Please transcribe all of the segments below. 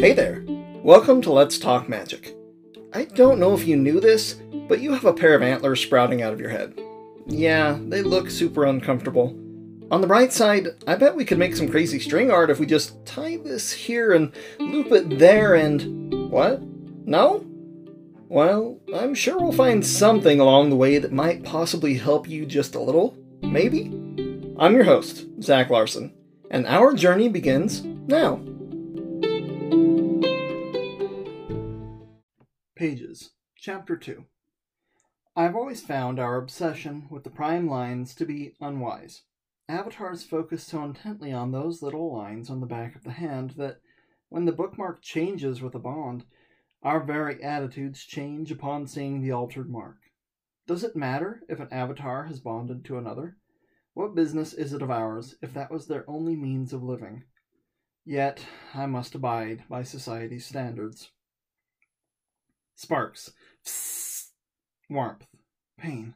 Hey there! Welcome to Let's Talk Magic. I don't know if you knew this, but you have a pair of antlers sprouting out of your head. Yeah, they look super uncomfortable. On the bright side, I bet we could make some crazy string art if we just tie this here and loop it there and. What? No? Well, I'm sure we'll find something along the way that might possibly help you just a little. Maybe? I'm your host, Zach Larson, and our journey begins now. Pages, Chapter 2 I've always found our obsession with the prime lines to be unwise. Avatars focus so intently on those little lines on the back of the hand that when the bookmark changes with a bond, our very attitudes change upon seeing the altered mark. Does it matter if an avatar has bonded to another? What business is it of ours if that was their only means of living? Yet I must abide by society's standards. Sparks. Psst. Warmth. Pain.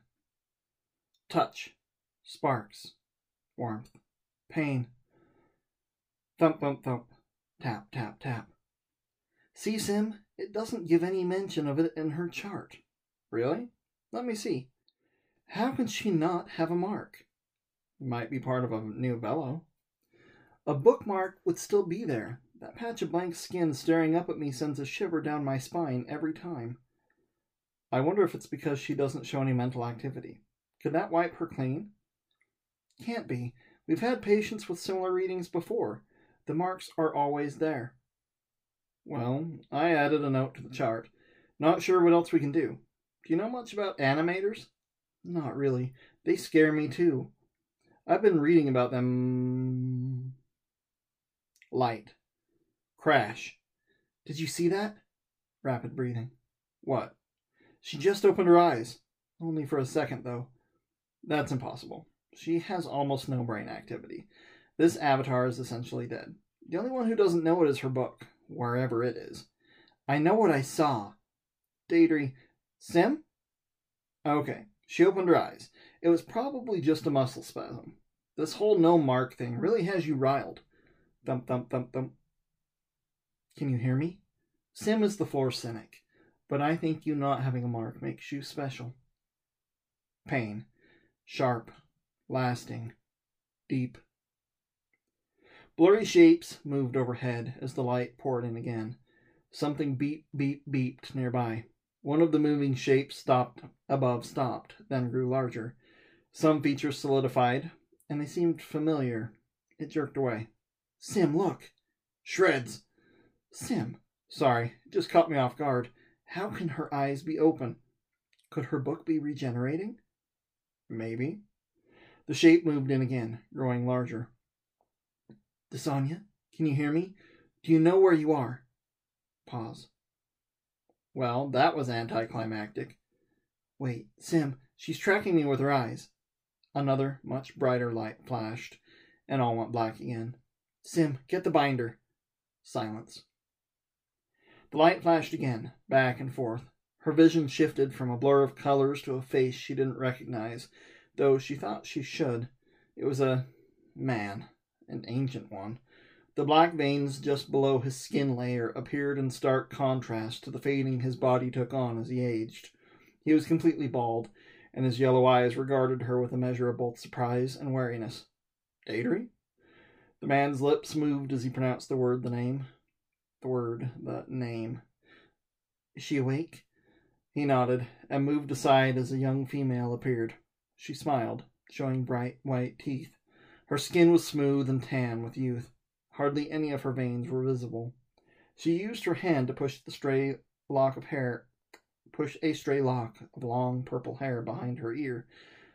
Touch. Sparks. Warmth. Pain. Thump, thump, thump. Tap, tap, tap. See, Sim, it doesn't give any mention of it in her chart. Really? Let me see. How can she not have a mark? Might be part of a new bellow. A bookmark would still be there, that patch of blank skin staring up at me sends a shiver down my spine every time. I wonder if it's because she doesn't show any mental activity. Could that wipe her clean? Can't be. We've had patients with similar readings before. The marks are always there. Well, I added a note to the chart. Not sure what else we can do. Do you know much about animators? Not really. They scare me too. I've been reading about them. Mm, light. Crash. Did you see that? Rapid breathing. What? She just opened her eyes. Only for a second, though. That's impossible. She has almost no brain activity. This avatar is essentially dead. The only one who doesn't know it is her book, wherever it is. I know what I saw. Daedry. Sim? Okay, she opened her eyes. It was probably just a muscle spasm. This whole no mark thing really has you riled. Thump, thump, thump, thump. Can you hear me? Sim is the floor cynic, but I think you not having a mark makes you special. Pain. Sharp. Lasting. Deep. Blurry shapes moved overhead as the light poured in again. Something beep, beep, beeped nearby. One of the moving shapes stopped above stopped, then grew larger. Some features solidified, and they seemed familiar. It jerked away. Sim, look! Shreds! Sim, sorry, just caught me off guard. How can her eyes be open? Could her book be regenerating? Maybe. The shape moved in again, growing larger. Desanya, can you hear me? Do you know where you are? Pause. Well, that was anticlimactic. Wait, Sim, she's tracking me with her eyes. Another, much brighter light flashed, and all went black again. Sim, get the binder. Silence. The light flashed again, back and forth. Her vision shifted from a blur of colors to a face she didn't recognize, though she thought she should. It was a man, an ancient one. The black veins just below his skin layer appeared in stark contrast to the fading his body took on as he aged. He was completely bald, and his yellow eyes regarded her with a measure of both surprise and wariness. Daedry? The man's lips moved as he pronounced the word, the name word, the name. Is she awake? He nodded and moved aside as a young female appeared. She smiled, showing bright white teeth. Her skin was smooth and tan with youth. Hardly any of her veins were visible. She used her hand to push the stray lock of hair, push a stray lock of long purple hair behind her ear.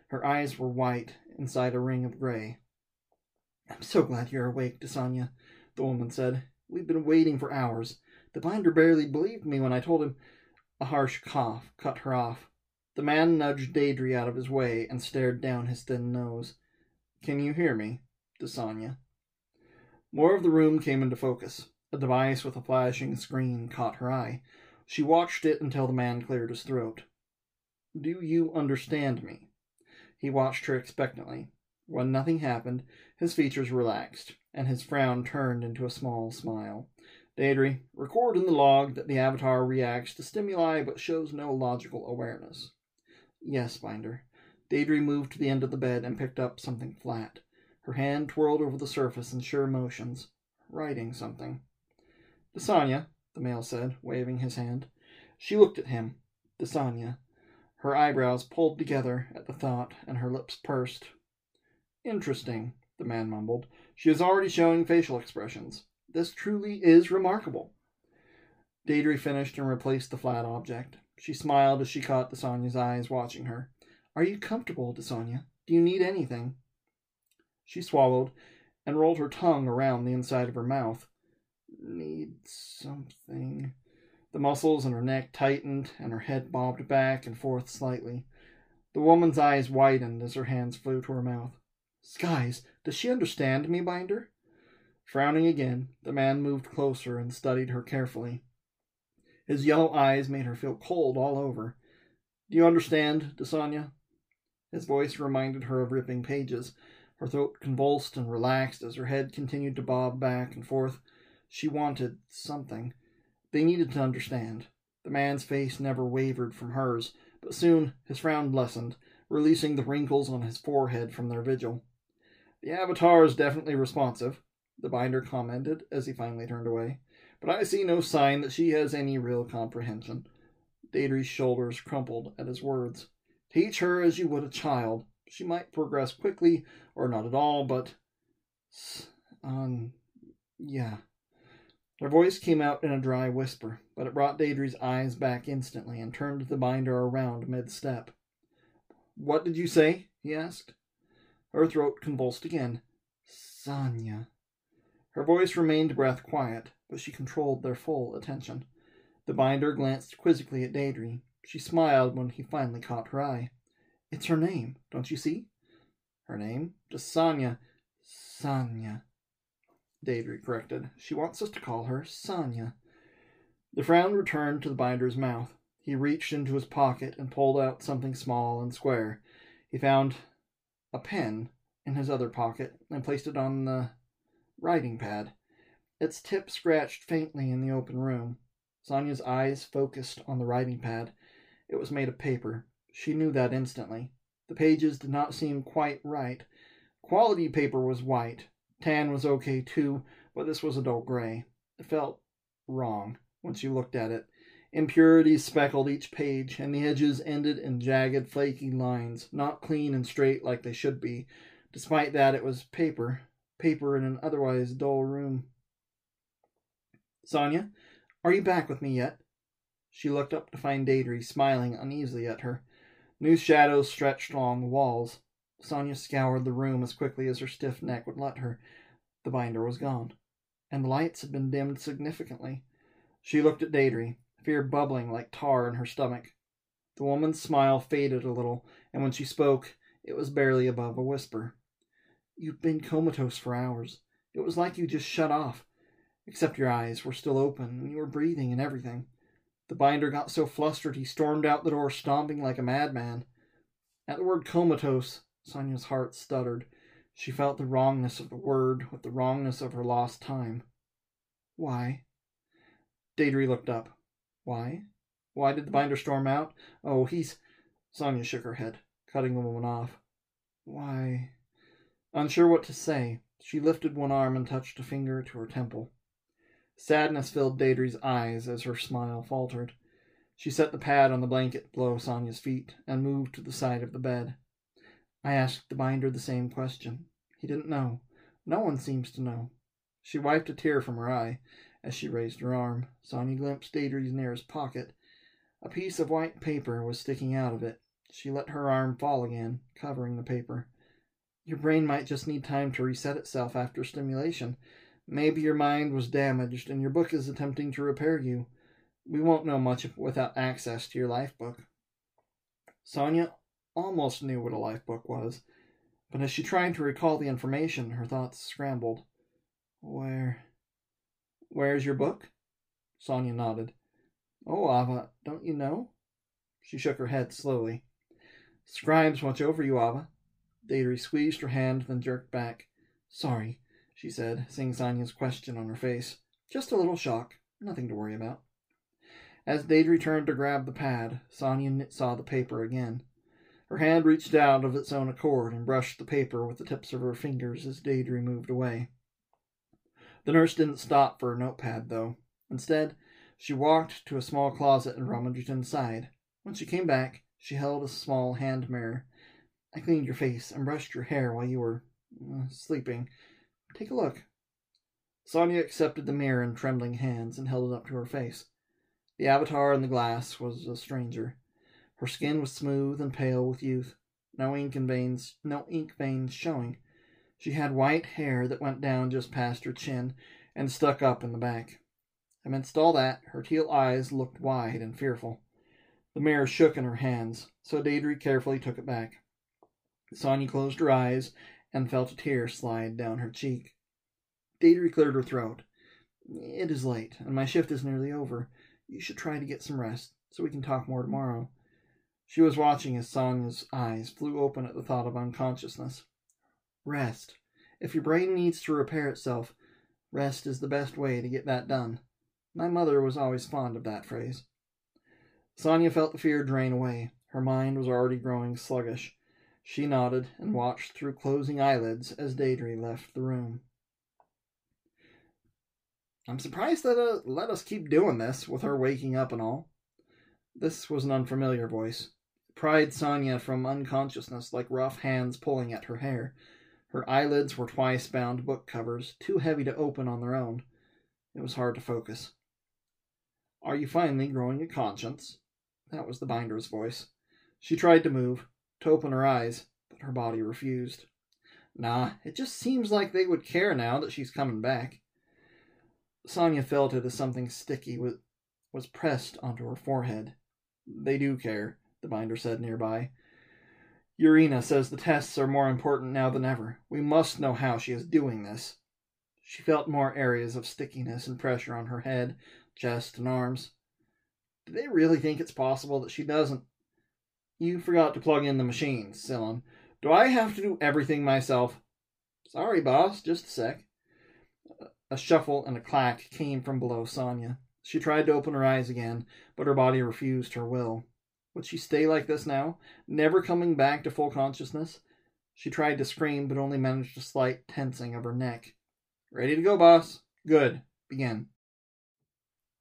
Her eyes were white inside a ring of gray. I'm so glad you're awake, Desanya, the woman said. We've been waiting for hours. The binder barely believed me when I told him. A harsh cough cut her off. The man nudged Daedry out of his way and stared down his thin nose. Can you hear me? Desanya. More of the room came into focus. A device with a flashing screen caught her eye. She watched it until the man cleared his throat. Do you understand me? He watched her expectantly. When nothing happened, his features relaxed and his frown turned into a small smile. Daedry, record in the log that the avatar reacts to stimuli but shows no logical awareness. Yes, Binder. Daedry moved to the end of the bed and picked up something flat. Her hand twirled over the surface in sure motions, writing something. Desanya, the male said, waving his hand. She looked at him. Desanya. Her eyebrows pulled together at the thought, and her lips pursed. Interesting, the man mumbled. She is already showing facial expressions. This truly is remarkable. Daedry finished and replaced the flat object. She smiled as she caught Desanya's eyes watching her. Are you comfortable, Desanya? Do you need anything? She swallowed and rolled her tongue around the inside of her mouth. Need something. The muscles in her neck tightened and her head bobbed back and forth slightly. The woman's eyes widened as her hands flew to her mouth. Skies, does she understand me, Binder? Frowning again, the man moved closer and studied her carefully. His yellow eyes made her feel cold all over. Do you understand, Desanya? His voice reminded her of ripping pages. Her throat convulsed and relaxed as her head continued to bob back and forth. She wanted something. They needed to understand. The man's face never wavered from hers, but soon his frown lessened, releasing the wrinkles on his forehead from their vigil. The Avatar is definitely responsive, the binder commented as he finally turned away, but I see no sign that she has any real comprehension. Daedry's shoulders crumpled at his words. Teach her as you would a child. She might progress quickly or not at all, but. Um, yeah. Her voice came out in a dry whisper, but it brought Daedry's eyes back instantly and turned the binder around mid step. What did you say? he asked. Her throat convulsed again. Sanya. Her voice remained breath quiet, but she controlled their full attention. The binder glanced quizzically at Daedry. She smiled when he finally caught her eye. It's her name, don't you see? Her name? Just Sanya. Sanya. Daedry corrected. She wants us to call her Sanya. The frown returned to the binder's mouth. He reached into his pocket and pulled out something small and square. He found a pen in his other pocket and placed it on the writing pad. Its tip scratched faintly in the open room. Sanya's eyes focused on the writing pad. It was made of paper. She knew that instantly. The pages did not seem quite right. Quality paper was white, Tan was okay too, but this was a dull gray. It felt wrong once you looked at it. Impurities speckled each page, and the edges ended in jagged, flaky lines, not clean and straight like they should be. Despite that, it was paper, paper in an otherwise dull room. Sanya, are you back with me yet? She looked up to find Daedry smiling uneasily at her. New shadows stretched along the walls. Sanya scoured the room as quickly as her stiff neck would let her. The binder was gone, and the lights had been dimmed significantly. She looked at Daedry, fear bubbling like tar in her stomach. The woman's smile faded a little, and when she spoke, it was barely above a whisper. You've been comatose for hours. It was like you just shut off, except your eyes were still open and you were breathing and everything. The binder got so flustered he stormed out the door, stomping like a madman. At the word comatose, Sanya's heart stuttered. She felt the wrongness of the word with the wrongness of her lost time. Why? Daedry looked up. Why? Why did the binder storm out? Oh, he's. Sanya shook her head, cutting the woman off. Why? Unsure what to say, she lifted one arm and touched a finger to her temple. Sadness filled Daedry's eyes as her smile faltered. She set the pad on the blanket below Sanya's feet and moved to the side of the bed. I asked the binder the same question. He didn't know. No one seems to know. She wiped a tear from her eye as she raised her arm. Sanya glimpsed Daedry's nearest pocket. A piece of white paper was sticking out of it. She let her arm fall again, covering the paper. Your brain might just need time to reset itself after stimulation. Maybe your mind was damaged and your book is attempting to repair you. We won't know much without access to your life book. Sanya almost knew what a life book was, but as she tried to recall the information, her thoughts scrambled. Where. Where's your book? Sanya nodded. Oh, Ava, don't you know? She shook her head slowly. Scribes watch over you, Ava. Daedry squeezed her hand, then jerked back. Sorry, she said, seeing Sanya's question on her face. Just a little shock. Nothing to worry about. As Deidre turned to grab the pad, Sonia saw the paper again. Her hand reached out of its own accord and brushed the paper with the tips of her fingers as Deidre moved away. The nurse didn't stop for a notepad, though. Instead, she walked to a small closet and rummaged inside. When she came back, she held a small hand mirror. I cleaned your face and brushed your hair while you were uh, sleeping. Take a look. Sonia accepted the mirror in trembling hands and held it up to her face. The avatar in the glass was a stranger. Her skin was smooth and pale with youth, no ink veins, no ink veins showing. She had white hair that went down just past her chin and stuck up in the back. Amidst all that, her teal eyes looked wide and fearful. The mirror shook in her hands, so Deidre carefully took it back. Sonya closed her eyes and felt a tear slide down her cheek. Deidre cleared her throat. It is late, and my shift is nearly over. You should try to get some rest, so we can talk more tomorrow. She was watching as Sonia's eyes flew open at the thought of unconsciousness. Rest. If your brain needs to repair itself, rest is the best way to get that done. My mother was always fond of that phrase. Sonia felt the fear drain away. Her mind was already growing sluggish. She nodded and watched through closing eyelids as Deidre left the room. I'm surprised that uh, let us keep doing this with her waking up and all. This was an unfamiliar voice pried Sonia from unconsciousness like rough hands pulling at her hair. Her eyelids were twice bound book covers, too heavy to open on their own. It was hard to focus. Are you finally growing a conscience? That was the binder's voice. She tried to move, to open her eyes, but her body refused. Nah, it just seems like they would care now that she's coming back. Sonia felt it as something sticky was, was pressed onto her forehead. They do care the binder said nearby. Urena says the tests are more important now than ever. We must know how she is doing this. She felt more areas of stickiness and pressure on her head, chest, and arms. Do they really think it's possible that she doesn't? You forgot to plug in the machine, Sillon. Do I have to do everything myself? Sorry, boss, just a sec. A shuffle and a clack came from below Sonya. She tried to open her eyes again, but her body refused her will. Would she stay like this now, never coming back to full consciousness? She tried to scream, but only managed a slight tensing of her neck. Ready to go, boss. Good. Begin.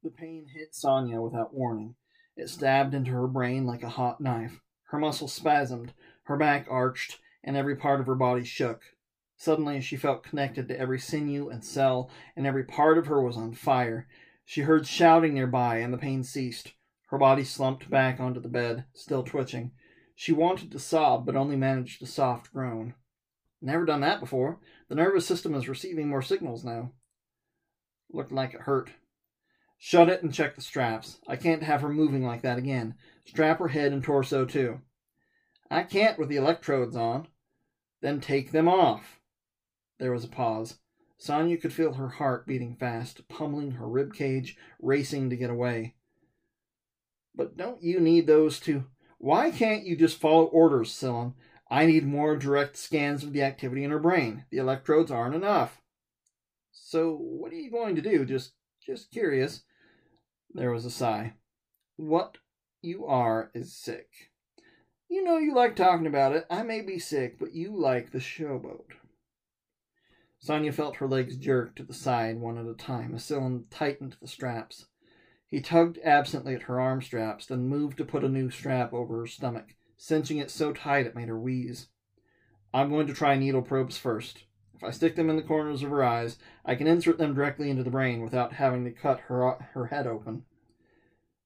The pain hit Sonya without warning. It stabbed into her brain like a hot knife. Her muscles spasmed, her back arched, and every part of her body shook. Suddenly, she felt connected to every sinew and cell, and every part of her was on fire. She heard shouting nearby, and the pain ceased. Her body slumped back onto the bed, still twitching. She wanted to sob, but only managed a soft groan. Never done that before. The nervous system is receiving more signals now. Looked like it hurt. Shut it and check the straps. I can't have her moving like that again. Strap her head and torso too. I can't with the electrodes on. Then take them off. There was a pause. Sonia could feel her heart beating fast, pummeling her rib cage, racing to get away. But don't you need those to. Why can't you just follow orders, Sillon? I need more direct scans of the activity in her brain. The electrodes aren't enough. So what are you going to do? Just just curious. There was a sigh. What you are is sick. You know you like talking about it. I may be sick, but you like the showboat. Sonia felt her legs jerk to the side one at a time as Sillon tightened the straps. He tugged absently at her arm straps, then moved to put a new strap over her stomach, cinching it so tight it made her wheeze. I'm going to try needle probes first. If I stick them in the corners of her eyes, I can insert them directly into the brain without having to cut her, her head open.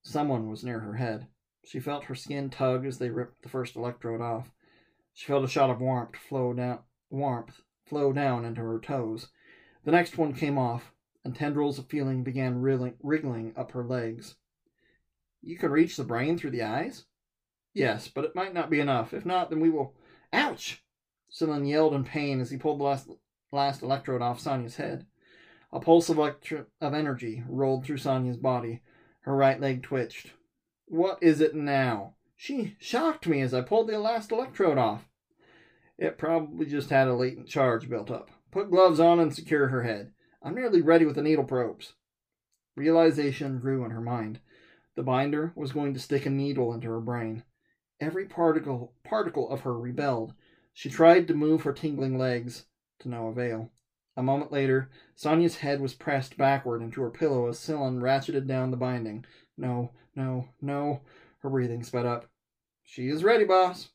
Someone was near her head. She felt her skin tug as they ripped the first electrode off. She felt a shot of warmth flow down warmth flow down into her toes. The next one came off, and tendrils of feeling began wriggling up her legs. You can reach the brain through the eyes? Yes, but it might not be enough. If not, then we will. Ouch! Sillon yelled in pain as he pulled the last, last electrode off Sonia's head. A pulse of, electri- of energy rolled through Sonia's body. Her right leg twitched. What is it now? She shocked me as I pulled the last electrode off. It probably just had a latent charge built up. Put gloves on and secure her head. I'm nearly ready with the needle probes. Realization grew in her mind. The binder was going to stick a needle into her brain. Every particle particle of her rebelled. She tried to move her tingling legs, to no avail. A moment later, Sonia's head was pressed backward into her pillow as Sillin ratcheted down the binding. No, no, no. Her breathing sped up. She is ready, boss.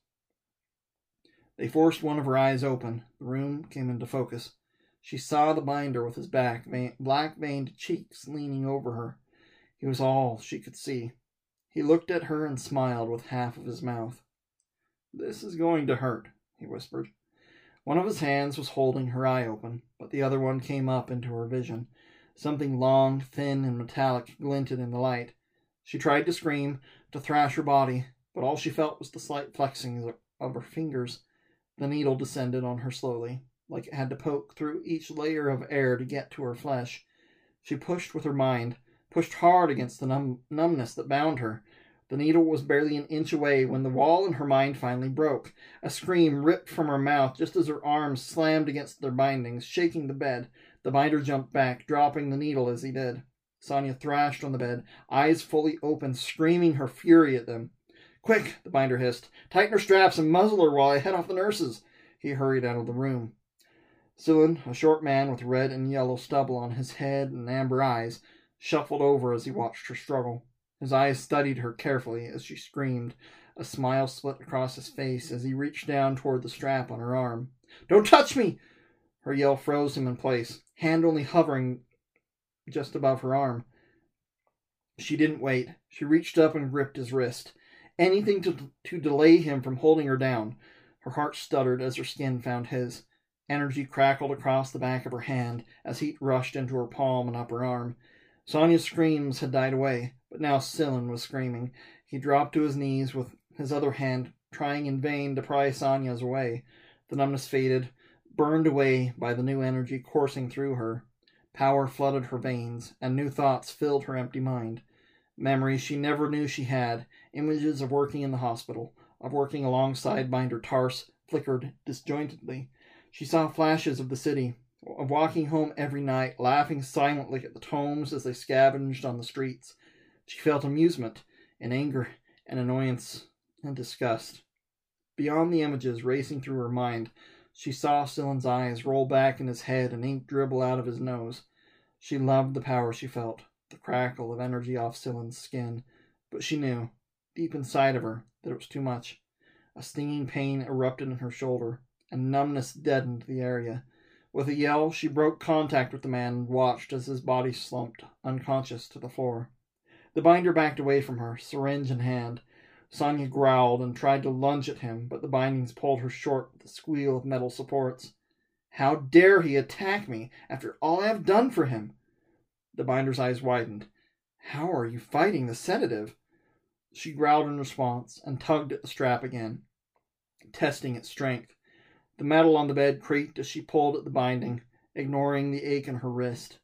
They forced one of her eyes open. The room came into focus. She saw the binder with his back, black veined cheeks leaning over her. He was all she could see. He looked at her and smiled with half of his mouth. This is going to hurt, he whispered. One of his hands was holding her eye open, but the other one came up into her vision. Something long, thin, and metallic glinted in the light. She tried to scream, to thrash her body, but all she felt was the slight flexing of her fingers. The needle descended on her slowly, like it had to poke through each layer of air to get to her flesh. She pushed with her mind, pushed hard against the numb- numbness that bound her. The needle was barely an inch away when the wall in her mind finally broke. A scream ripped from her mouth just as her arms slammed against their bindings, shaking the bed. The binder jumped back, dropping the needle as he did. Sonia thrashed on the bed, eyes fully open, screaming her fury at them. Quick, the binder hissed. Tighten her straps and muzzle her while I head off the nurses. He hurried out of the room. Sillin, a short man with red and yellow stubble on his head and amber eyes, shuffled over as he watched her struggle. His eyes studied her carefully as she screamed. A smile split across his face as he reached down toward the strap on her arm. Don't touch me! Her yell froze him in place, hand only hovering just above her arm. She didn't wait. She reached up and gripped his wrist. Anything to, to delay him from holding her down. Her heart stuttered as her skin found his. Energy crackled across the back of her hand as heat rushed into her palm and upper arm. Sonia's screams had died away, but now Sillin was screaming. He dropped to his knees with his other hand, trying in vain to pry Sonia's away. The numbness faded, burned away by the new energy coursing through her. Power flooded her veins, and new thoughts filled her empty mind. Memories she never knew she had, images of working in the hospital, of working alongside Binder Tarse, flickered disjointedly. She saw flashes of the city, of walking home every night, laughing silently at the tomes as they scavenged on the streets. She felt amusement and anger and annoyance and disgust. Beyond the images racing through her mind, she saw Sillin's eyes roll back in his head and ink dribble out of his nose. She loved the power she felt, the crackle of energy off Sillin's skin, but she knew, deep inside of her, that it was too much. A stinging pain erupted in her shoulder, and numbness deadened the area. With a yell, she broke contact with the man and watched as his body slumped, unconscious, to the floor. The binder backed away from her, syringe in hand. Sonya growled and tried to lunge at him, but the bindings pulled her short with a squeal of metal supports. How dare he attack me after all I have done for him? The binder's eyes widened. How are you fighting the sedative? She growled in response and tugged at the strap again, testing its strength. The metal on the bed creaked as she pulled at the binding, ignoring the ache in her wrist.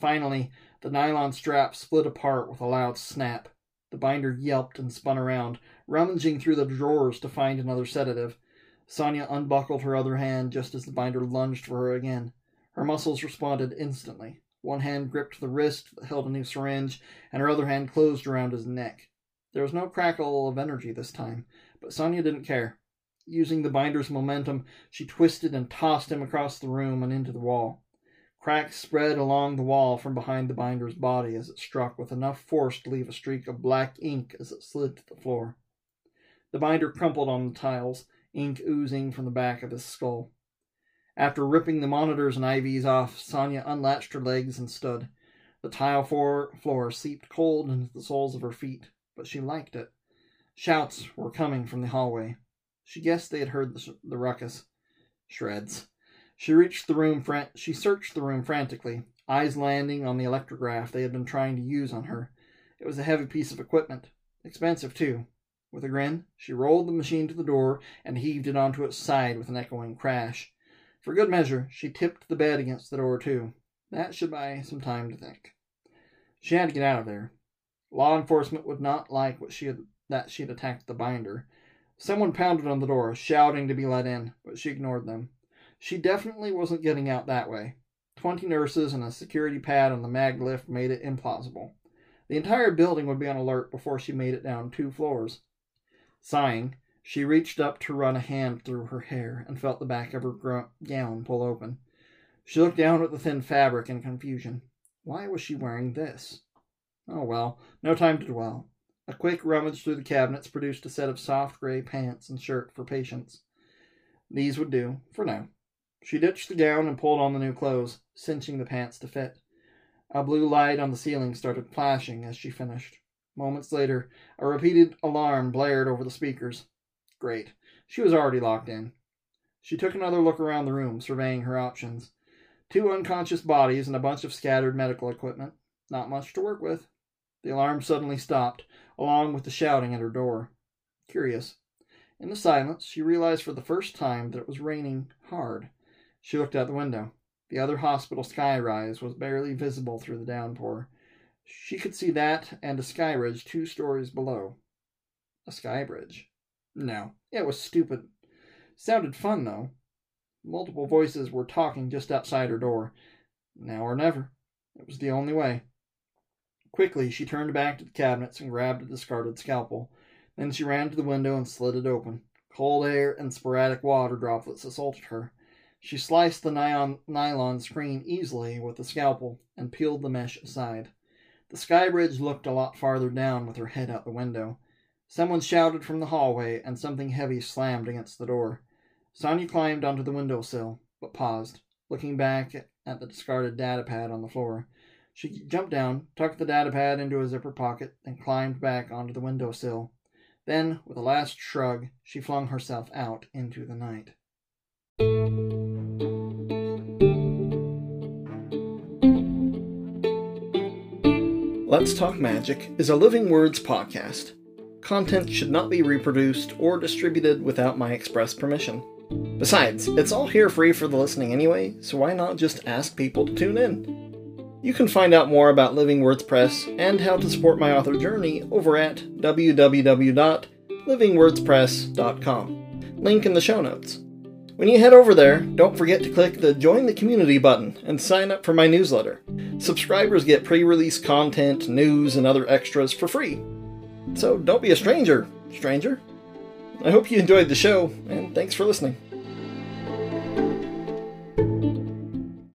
Finally, the nylon strap split apart with a loud snap. The binder yelped and spun around, rummaging through the drawers to find another sedative. Sonia unbuckled her other hand just as the binder lunged for her again. Her muscles responded instantly. One hand gripped the wrist that held a new syringe, and her other hand closed around his neck. There was no crackle of energy this time, but Sonia didn't care. Using the binder's momentum, she twisted and tossed him across the room and into the wall. Cracks spread along the wall from behind the binder's body as it struck with enough force to leave a streak of black ink as it slid to the floor. The binder crumpled on the tiles, ink oozing from the back of his skull. After ripping the monitors and IVs off, Sonia unlatched her legs and stood. The tile floor, floor seeped cold into the soles of her feet, but she liked it. Shouts were coming from the hallway. She guessed they had heard the, the ruckus. Shreds. She reached the room. Fran- she searched the room frantically, eyes landing on the electrograph they had been trying to use on her. It was a heavy piece of equipment, expensive too. With a grin, she rolled the machine to the door and heaved it onto its side with an echoing crash. For good measure, she tipped the bed against the door too. That should buy some time to think. She had to get out of there. Law enforcement would not like what she had that she had attacked the binder. Someone pounded on the door, shouting to be let in, but she ignored them. She definitely wasn't getting out that way. Twenty nurses and a security pad on the mag lift made it implausible. The entire building would be on alert before she made it down two floors. Sighing, she reached up to run a hand through her hair and felt the back of her gown pull open. She looked down at the thin fabric in confusion. Why was she wearing this? Oh well, no time to dwell. A quick rummage through the cabinets produced a set of soft gray pants and shirt for patients. These would do, for now. She ditched the gown and pulled on the new clothes, cinching the pants to fit. A blue light on the ceiling started flashing as she finished. Moments later, a repeated alarm blared over the speakers. Great. She was already locked in. She took another look around the room, surveying her options. Two unconscious bodies and a bunch of scattered medical equipment. Not much to work with. The alarm suddenly stopped, along with the shouting at her door. Curious. In the silence, she realized for the first time that it was raining hard. She looked out the window. The other hospital skyrise was barely visible through the downpour. She could see that and a sky ridge two stories below. A sky bridge. No, it was stupid. Sounded fun, though. Multiple voices were talking just outside her door. Now or never. It was the only way. Quickly, she turned back to the cabinets and grabbed a discarded scalpel. Then she ran to the window and slid it open. Cold air and sporadic water droplets assaulted her. She sliced the nylon, screen easily with the scalpel and peeled the mesh aside. The sky bridge looked a lot farther down with her head out the window. Someone shouted from the hallway, and something heavy slammed against the door. Sonia climbed onto the windowsill, but paused, looking back at the discarded datapad on the floor. She jumped down, tucked the datapad into a zipper pocket, and climbed back onto the windowsill. Then, with a last shrug, she flung herself out into the night. Let's Talk Magic is a Living Words podcast. Content should not be reproduced or distributed without my express permission. Besides, it's all here free for the listening anyway, so why not just ask people to tune in? You can find out more about Living Words Press and how to support my author journey over at www.livingwordspress.com. Link in the show notes. When you head over there, don't forget to click the Join the Community button and sign up for my newsletter. Subscribers get pre release content, news, and other extras for free. So don't be a stranger, stranger. I hope you enjoyed the show, and thanks for listening.